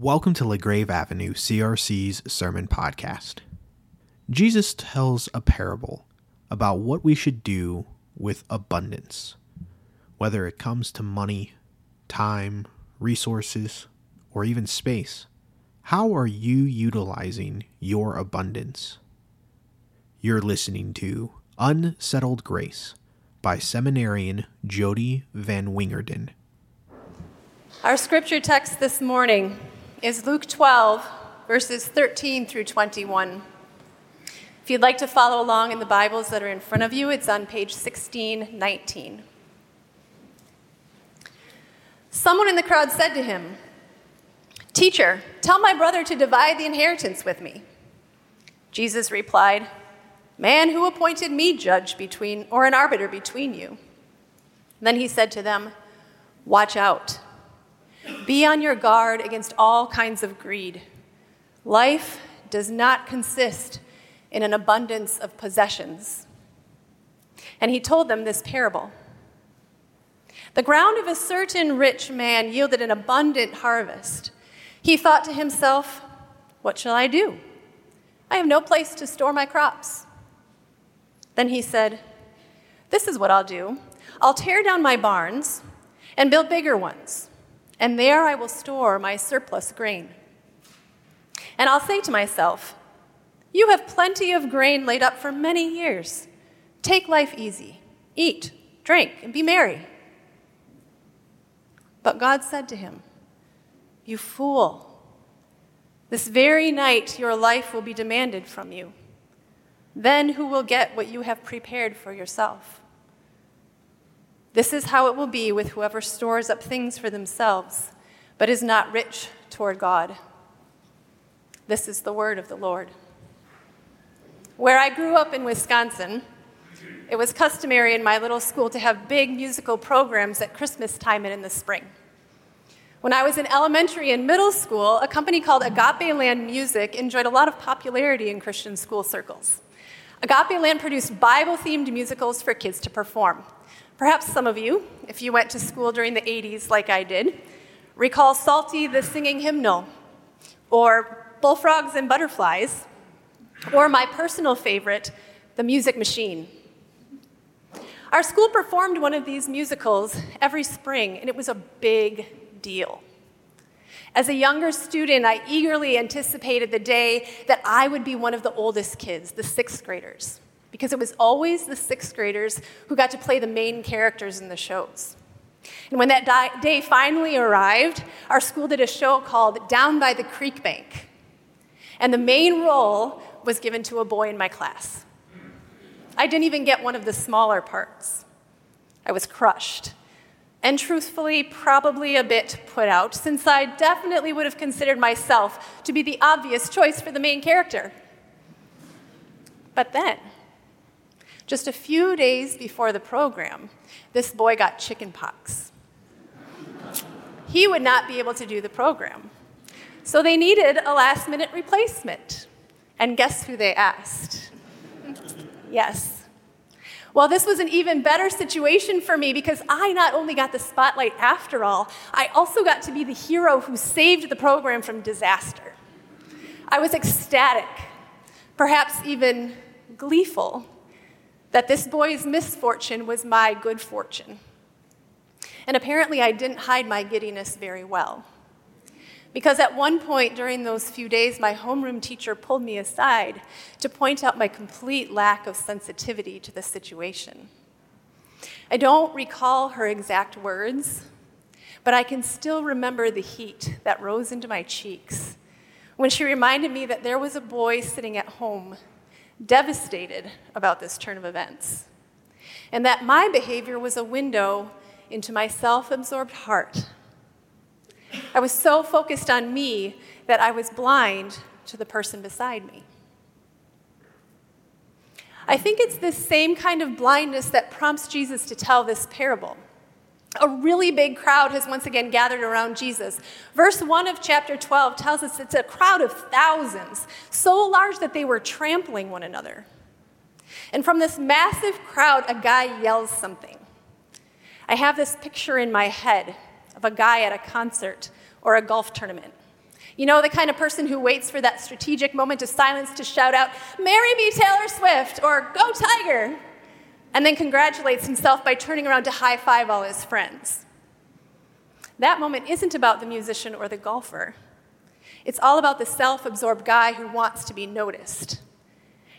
Welcome to LaGrave Avenue CRC's Sermon Podcast. Jesus tells a parable about what we should do with abundance, whether it comes to money, time, resources, or even space. How are you utilizing your abundance? You're listening to Unsettled Grace by seminarian Jody Van Wingerden. Our scripture text this morning is Luke 12, verses 13 through 21. If you'd like to follow along in the Bibles that are in front of you, it's on page 1619. Someone in the crowd said to him, Teacher, tell my brother to divide the inheritance with me. Jesus replied, Man, who appointed me judge between, or an arbiter between you? Then he said to them, Watch out. Be on your guard against all kinds of greed. Life does not consist in an abundance of possessions. And he told them this parable The ground of a certain rich man yielded an abundant harvest. He thought to himself, What shall I do? I have no place to store my crops. Then he said, This is what I'll do I'll tear down my barns and build bigger ones and there I will store my surplus grain. And I'll say to myself, You have plenty of grain laid up for many years. Take life easy, eat, drink, and be merry. But God said to him, You fool, this very night your life will be demanded from you. Then who will get what you have prepared for yourself? This is how it will be with whoever stores up things for themselves, but is not rich toward God. This is the word of the Lord. Where I grew up in Wisconsin, it was customary in my little school to have big musical programs at Christmas time and in the spring. When I was in elementary and middle school, a company called Agapeland Music enjoyed a lot of popularity in Christian school circles. Agapeland produced Bible themed musicals for kids to perform. Perhaps some of you, if you went to school during the 80s like I did, recall Salty the Singing Hymnal, or Bullfrogs and Butterflies, or my personal favorite, The Music Machine. Our school performed one of these musicals every spring, and it was a big deal. As a younger student, I eagerly anticipated the day that I would be one of the oldest kids, the sixth graders because it was always the sixth graders who got to play the main characters in the shows. And when that di- day finally arrived, our school did a show called Down by the Creek Bank. And the main role was given to a boy in my class. I didn't even get one of the smaller parts. I was crushed. And truthfully, probably a bit put out, since I definitely would have considered myself to be the obvious choice for the main character. But then, just a few days before the program, this boy got chicken pox. He would not be able to do the program. So they needed a last minute replacement. And guess who they asked? yes. Well, this was an even better situation for me because I not only got the spotlight after all, I also got to be the hero who saved the program from disaster. I was ecstatic, perhaps even gleeful that this boy's misfortune was my good fortune. And apparently, I didn't hide my giddiness very well. Because at one point during those few days, my homeroom teacher pulled me aside to point out my complete lack of sensitivity to the situation. I don't recall her exact words, but I can still remember the heat that rose into my cheeks when she reminded me that there was a boy sitting at home devastated about this turn of events, and that my behavior was a window into my self absorbed heart. I was so focused on me that I was blind to the person beside me. I think it's this same kind of blindness that prompts Jesus to tell this parable. A really big crowd has once again gathered around Jesus. Verse 1 of chapter 12 tells us it's a crowd of thousands, so large that they were trampling one another. And from this massive crowd, a guy yells something. I have this picture in my head of a guy at a concert or a golf tournament. You know, the kind of person who waits for that strategic moment of silence to shout out, Marry me, Taylor Swift, or Go Tiger, and then congratulates himself by turning around to high five all his friends. That moment isn't about the musician or the golfer. It's all about the self absorbed guy who wants to be noticed.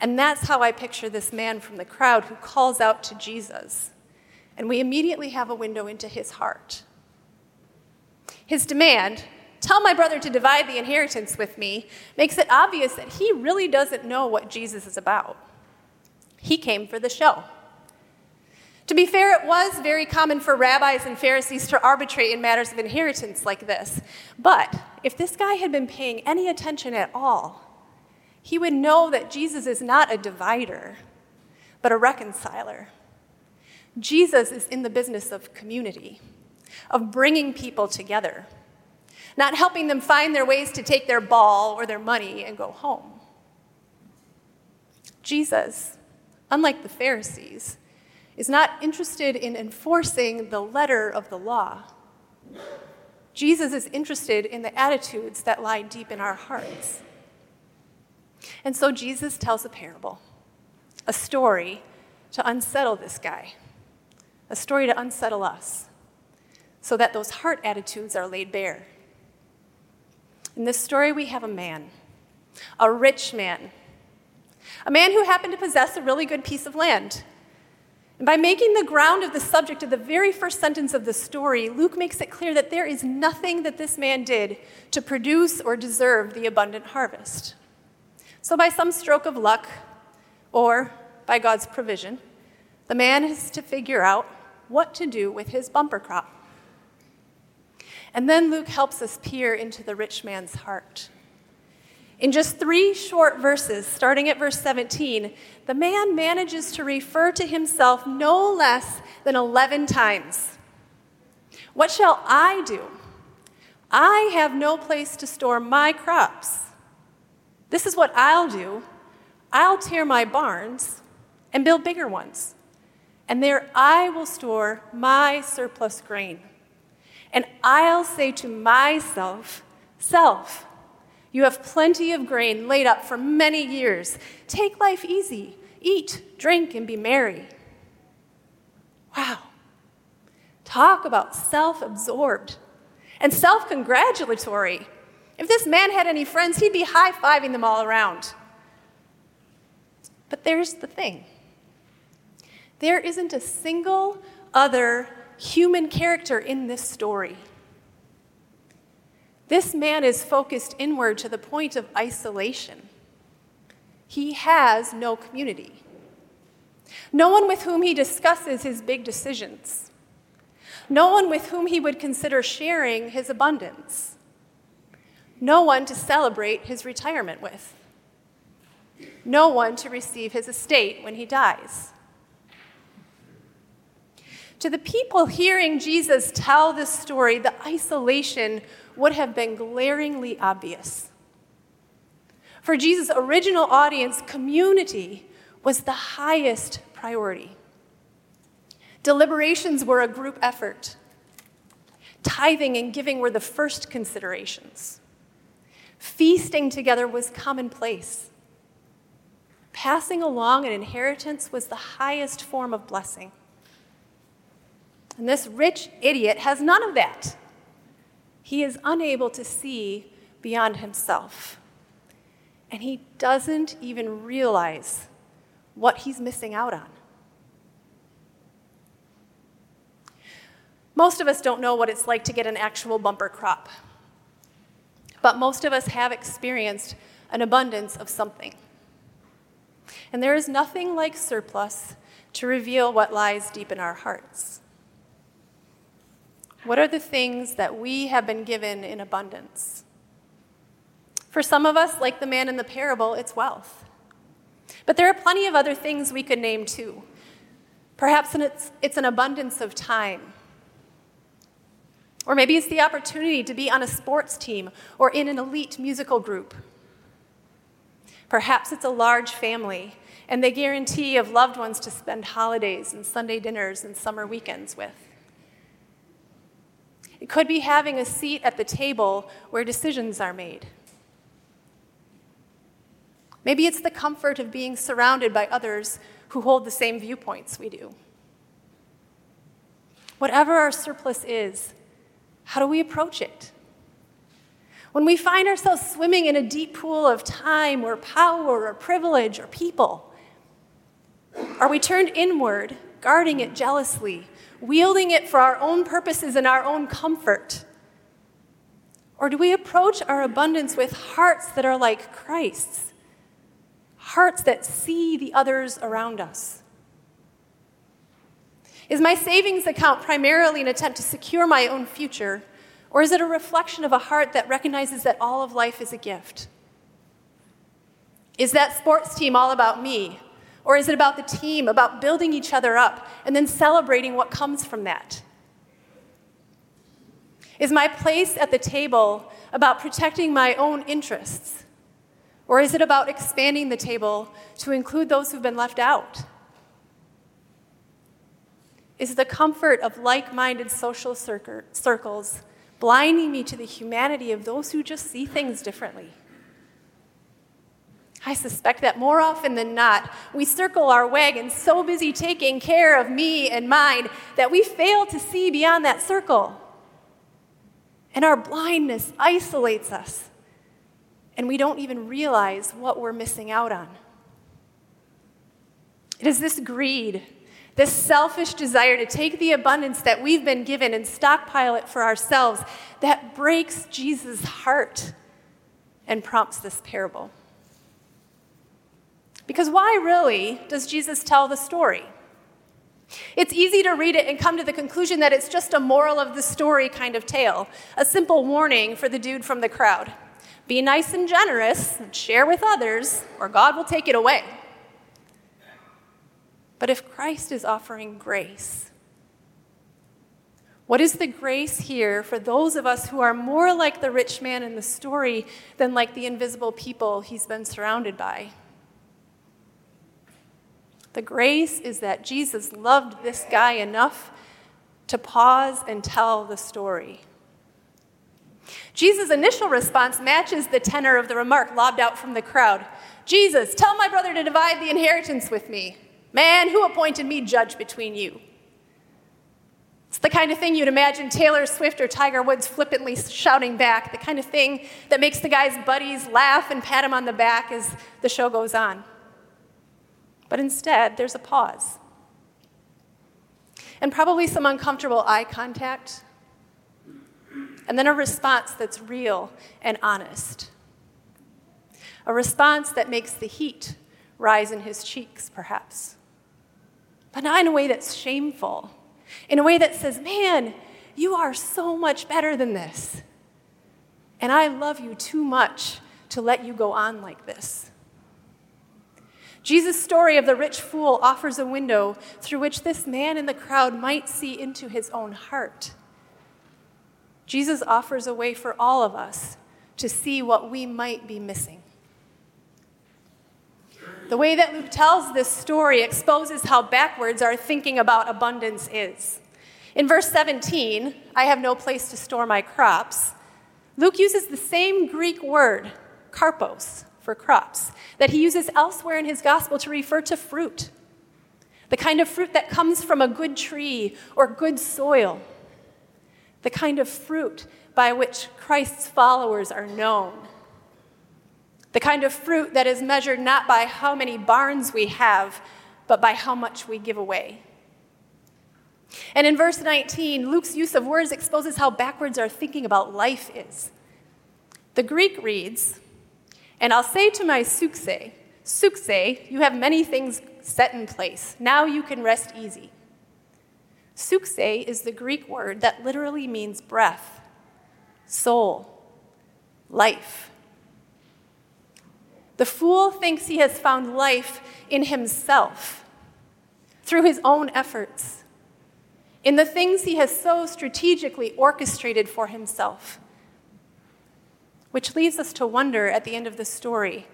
And that's how I picture this man from the crowd who calls out to Jesus. And we immediately have a window into his heart. His demand, tell my brother to divide the inheritance with me, makes it obvious that he really doesn't know what Jesus is about. He came for the show. To be fair, it was very common for rabbis and Pharisees to arbitrate in matters of inheritance like this. But if this guy had been paying any attention at all, he would know that Jesus is not a divider, but a reconciler. Jesus is in the business of community, of bringing people together, not helping them find their ways to take their ball or their money and go home. Jesus, unlike the Pharisees, is not interested in enforcing the letter of the law. Jesus is interested in the attitudes that lie deep in our hearts. And so Jesus tells a parable, a story to unsettle this guy, a story to unsettle us, so that those heart attitudes are laid bare. In this story, we have a man, a rich man, a man who happened to possess a really good piece of land. By making the ground of the subject of the very first sentence of the story, Luke makes it clear that there is nothing that this man did to produce or deserve the abundant harvest. So, by some stroke of luck, or by God's provision, the man has to figure out what to do with his bumper crop. And then Luke helps us peer into the rich man's heart. In just three short verses, starting at verse 17, the man manages to refer to himself no less than 11 times. What shall I do? I have no place to store my crops. This is what I'll do I'll tear my barns and build bigger ones, and there I will store my surplus grain. And I'll say to myself, Self, you have plenty of grain laid up for many years. Take life easy. Eat, drink, and be merry. Wow. Talk about self absorbed and self congratulatory. If this man had any friends, he'd be high fiving them all around. But there's the thing there isn't a single other human character in this story. This man is focused inward to the point of isolation. He has no community, no one with whom he discusses his big decisions, no one with whom he would consider sharing his abundance, no one to celebrate his retirement with, no one to receive his estate when he dies. To the people hearing Jesus tell this story, the isolation would have been glaringly obvious. For Jesus' original audience, community was the highest priority. Deliberations were a group effort. Tithing and giving were the first considerations. Feasting together was commonplace. Passing along an inheritance was the highest form of blessing. And this rich idiot has none of that. He is unable to see beyond himself. And he doesn't even realize what he's missing out on. Most of us don't know what it's like to get an actual bumper crop, but most of us have experienced an abundance of something. And there is nothing like surplus to reveal what lies deep in our hearts. What are the things that we have been given in abundance? For some of us, like the man in the parable, it's wealth. But there are plenty of other things we could name too. Perhaps it's, it's an abundance of time. Or maybe it's the opportunity to be on a sports team or in an elite musical group. Perhaps it's a large family and the guarantee of loved ones to spend holidays and Sunday dinners and summer weekends with. It could be having a seat at the table where decisions are made. Maybe it's the comfort of being surrounded by others who hold the same viewpoints we do. Whatever our surplus is, how do we approach it? When we find ourselves swimming in a deep pool of time or power or privilege or people, are we turned inward, guarding it jealously, wielding it for our own purposes and our own comfort? Or do we approach our abundance with hearts that are like Christ's, hearts that see the others around us? Is my savings account primarily an attempt to secure my own future, or is it a reflection of a heart that recognizes that all of life is a gift? Is that sports team all about me? Or is it about the team, about building each other up and then celebrating what comes from that? Is my place at the table about protecting my own interests? Or is it about expanding the table to include those who've been left out? Is the comfort of like minded social circles blinding me to the humanity of those who just see things differently? I suspect that more often than not, we circle our wagon so busy taking care of me and mine that we fail to see beyond that circle. And our blindness isolates us, and we don't even realize what we're missing out on. It is this greed this selfish desire to take the abundance that we've been given and stockpile it for ourselves that breaks Jesus' heart and prompts this parable. Because why really does Jesus tell the story? It's easy to read it and come to the conclusion that it's just a moral of the story kind of tale, a simple warning for the dude from the crowd. Be nice and generous, and share with others, or God will take it away. But if Christ is offering grace, what is the grace here for those of us who are more like the rich man in the story than like the invisible people he's been surrounded by? The grace is that Jesus loved this guy enough to pause and tell the story. Jesus' initial response matches the tenor of the remark lobbed out from the crowd Jesus, tell my brother to divide the inheritance with me. Man, who appointed me judge between you? It's the kind of thing you'd imagine Taylor Swift or Tiger Woods flippantly shouting back, the kind of thing that makes the guy's buddies laugh and pat him on the back as the show goes on. But instead, there's a pause. And probably some uncomfortable eye contact. And then a response that's real and honest. A response that makes the heat rise in his cheeks, perhaps but not in a way that's shameful, in a way that says, Man, you are so much better than this. And I love you too much to let you go on like this. Jesus' story of the rich fool offers a window through which this man in the crowd might see into his own heart. Jesus offers a way for all of us to see what we might be missing. The way that Luke tells this story exposes how backwards our thinking about abundance is. In verse 17, I have no place to store my crops, Luke uses the same Greek word, karpos, for crops, that he uses elsewhere in his gospel to refer to fruit. The kind of fruit that comes from a good tree or good soil. The kind of fruit by which Christ's followers are known the kind of fruit that is measured not by how many barns we have, but by how much we give away. And in verse 19, Luke's use of words exposes how backwards our thinking about life is. The Greek reads, And I'll say to my psuche, psuche, you have many things set in place. Now you can rest easy. Psuche is the Greek word that literally means breath, soul, life. The fool thinks he has found life in himself through his own efforts, in the things he has so strategically orchestrated for himself. Which leads us to wonder at the end of the story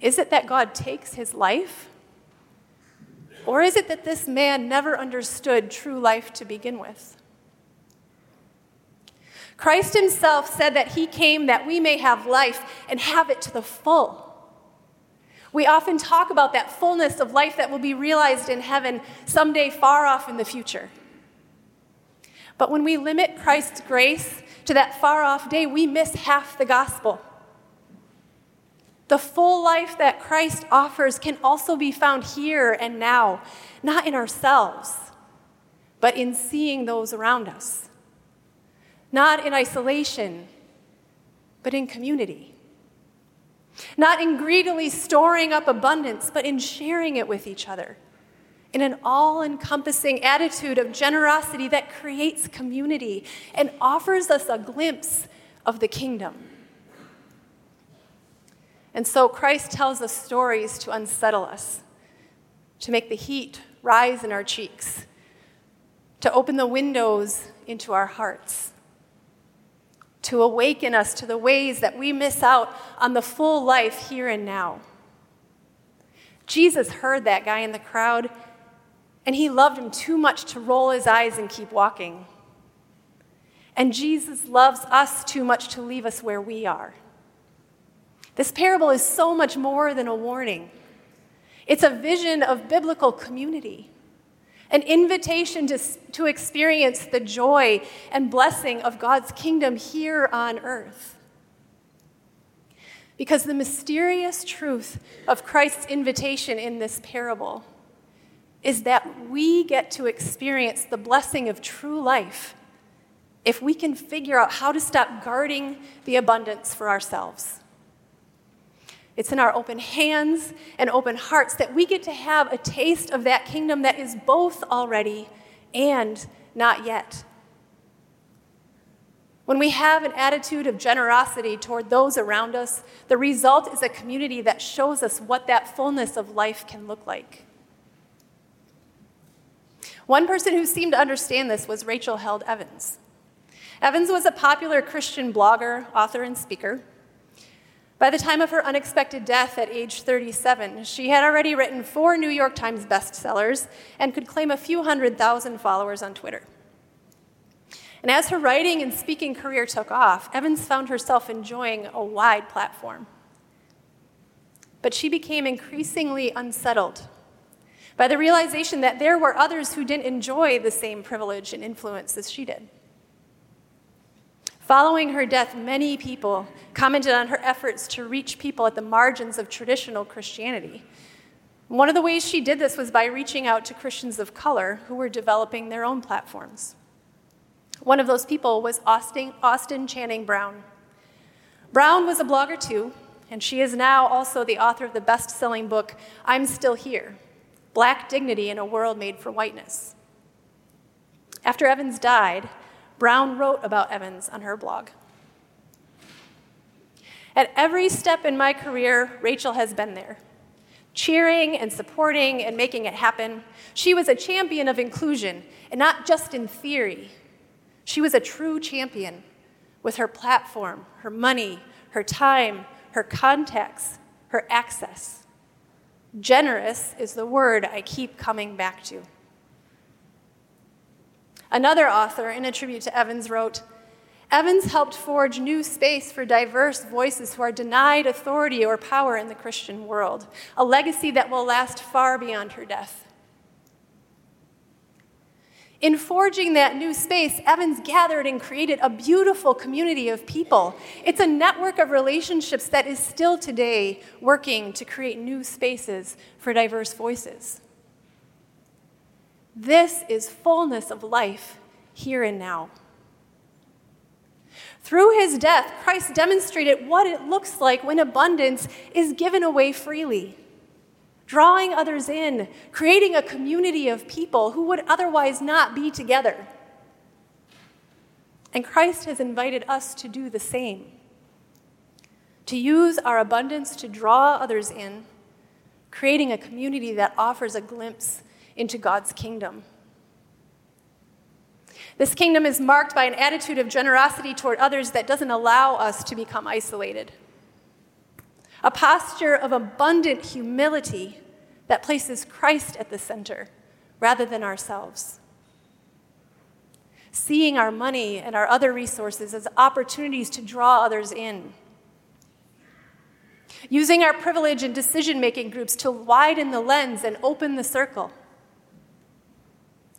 is it that God takes his life? Or is it that this man never understood true life to begin with? Christ himself said that he came that we may have life and have it to the full. We often talk about that fullness of life that will be realized in heaven someday far off in the future. But when we limit Christ's grace to that far off day, we miss half the gospel. The full life that Christ offers can also be found here and now, not in ourselves, but in seeing those around us. Not in isolation, but in community. Not in greedily storing up abundance, but in sharing it with each other. In an all encompassing attitude of generosity that creates community and offers us a glimpse of the kingdom. And so Christ tells us stories to unsettle us, to make the heat rise in our cheeks, to open the windows into our hearts, to awaken us to the ways that we miss out on the full life here and now. Jesus heard that guy in the crowd, and he loved him too much to roll his eyes and keep walking. And Jesus loves us too much to leave us where we are. This parable is so much more than a warning. It's a vision of biblical community, an invitation to, to experience the joy and blessing of God's kingdom here on earth. Because the mysterious truth of Christ's invitation in this parable is that we get to experience the blessing of true life if we can figure out how to stop guarding the abundance for ourselves. It's in our open hands and open hearts that we get to have a taste of that kingdom that is both already and not yet. When we have an attitude of generosity toward those around us, the result is a community that shows us what that fullness of life can look like. One person who seemed to understand this was Rachel Held Evans. Evans was a popular Christian blogger, author, and speaker. By the time of her unexpected death at age 37, she had already written four New York Times bestsellers and could claim a few hundred thousand followers on Twitter. And as her writing and speaking career took off, Evans found herself enjoying a wide platform. But she became increasingly unsettled by the realization that there were others who didn't enjoy the same privilege and influence as she did. Following her death, many people commented on her efforts to reach people at the margins of traditional Christianity. One of the ways she did this was by reaching out to Christians of color who were developing their own platforms. One of those people was Austin, Austin Channing Brown. Brown was a blogger too, and she is now also the author of the best selling book, I'm Still Here Black Dignity in a World Made for Whiteness. After Evans died, Brown wrote about Evans on her blog. At every step in my career, Rachel has been there, cheering and supporting and making it happen. She was a champion of inclusion, and not just in theory. She was a true champion with her platform, her money, her time, her contacts, her access. Generous is the word I keep coming back to. Another author, in a tribute to Evans, wrote Evans helped forge new space for diverse voices who are denied authority or power in the Christian world, a legacy that will last far beyond her death. In forging that new space, Evans gathered and created a beautiful community of people. It's a network of relationships that is still today working to create new spaces for diverse voices. This is fullness of life here and now. Through his death, Christ demonstrated what it looks like when abundance is given away freely, drawing others in, creating a community of people who would otherwise not be together. And Christ has invited us to do the same, to use our abundance to draw others in, creating a community that offers a glimpse into God's kingdom. This kingdom is marked by an attitude of generosity toward others that doesn't allow us to become isolated. A posture of abundant humility that places Christ at the center rather than ourselves. seeing our money and our other resources as opportunities to draw others in. Using our privilege in decision making groups to widen the lens and open the circle.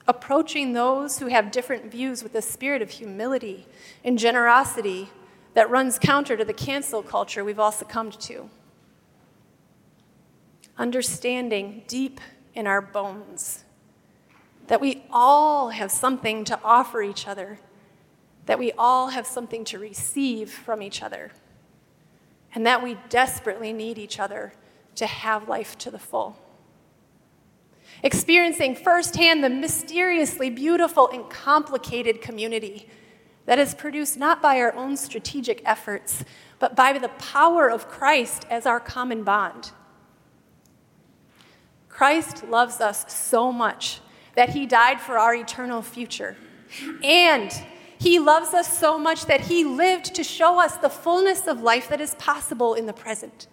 Approaching those who have different views with a spirit of humility and generosity that runs counter to the cancel culture we've all succumbed to. Understanding deep in our bones that we all have something to offer each other, that we all have something to receive from each other, and that we desperately need each other to have life to the full. Experiencing firsthand the mysteriously beautiful and complicated community that is produced not by our own strategic efforts, but by the power of Christ as our common bond. Christ loves us so much that he died for our eternal future. And he loves us so much that he lived to show us the fullness of life that is possible in the present.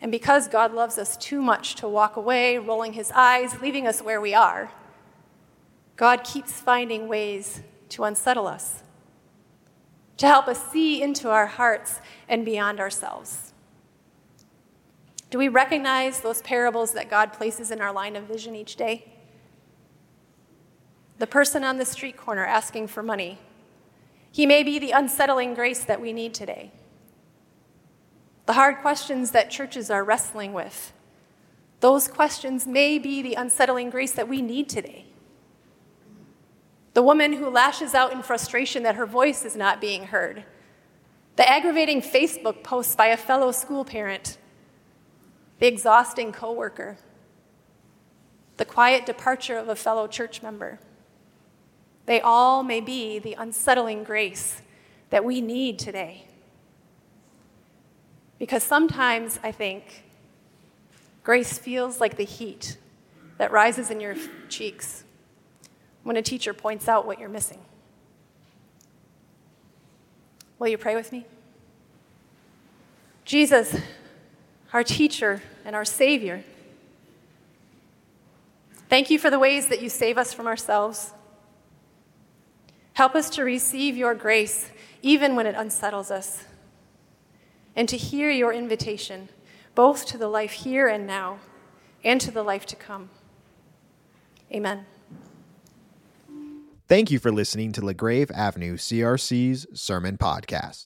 And because God loves us too much to walk away, rolling his eyes, leaving us where we are, God keeps finding ways to unsettle us, to help us see into our hearts and beyond ourselves. Do we recognize those parables that God places in our line of vision each day? The person on the street corner asking for money. He may be the unsettling grace that we need today. The hard questions that churches are wrestling with. Those questions may be the unsettling grace that we need today. The woman who lashes out in frustration that her voice is not being heard. The aggravating Facebook post by a fellow school parent the exhausting coworker, the quiet departure of a fellow church member. They all may be the unsettling grace that we need today. Because sometimes I think grace feels like the heat that rises in your cheeks when a teacher points out what you're missing. Will you pray with me? Jesus, our teacher, and our Savior. Thank you for the ways that you save us from ourselves. Help us to receive your grace even when it unsettles us, and to hear your invitation, both to the life here and now and to the life to come. Amen. Thank you for listening to LaGrave Avenue CRC's Sermon Podcast.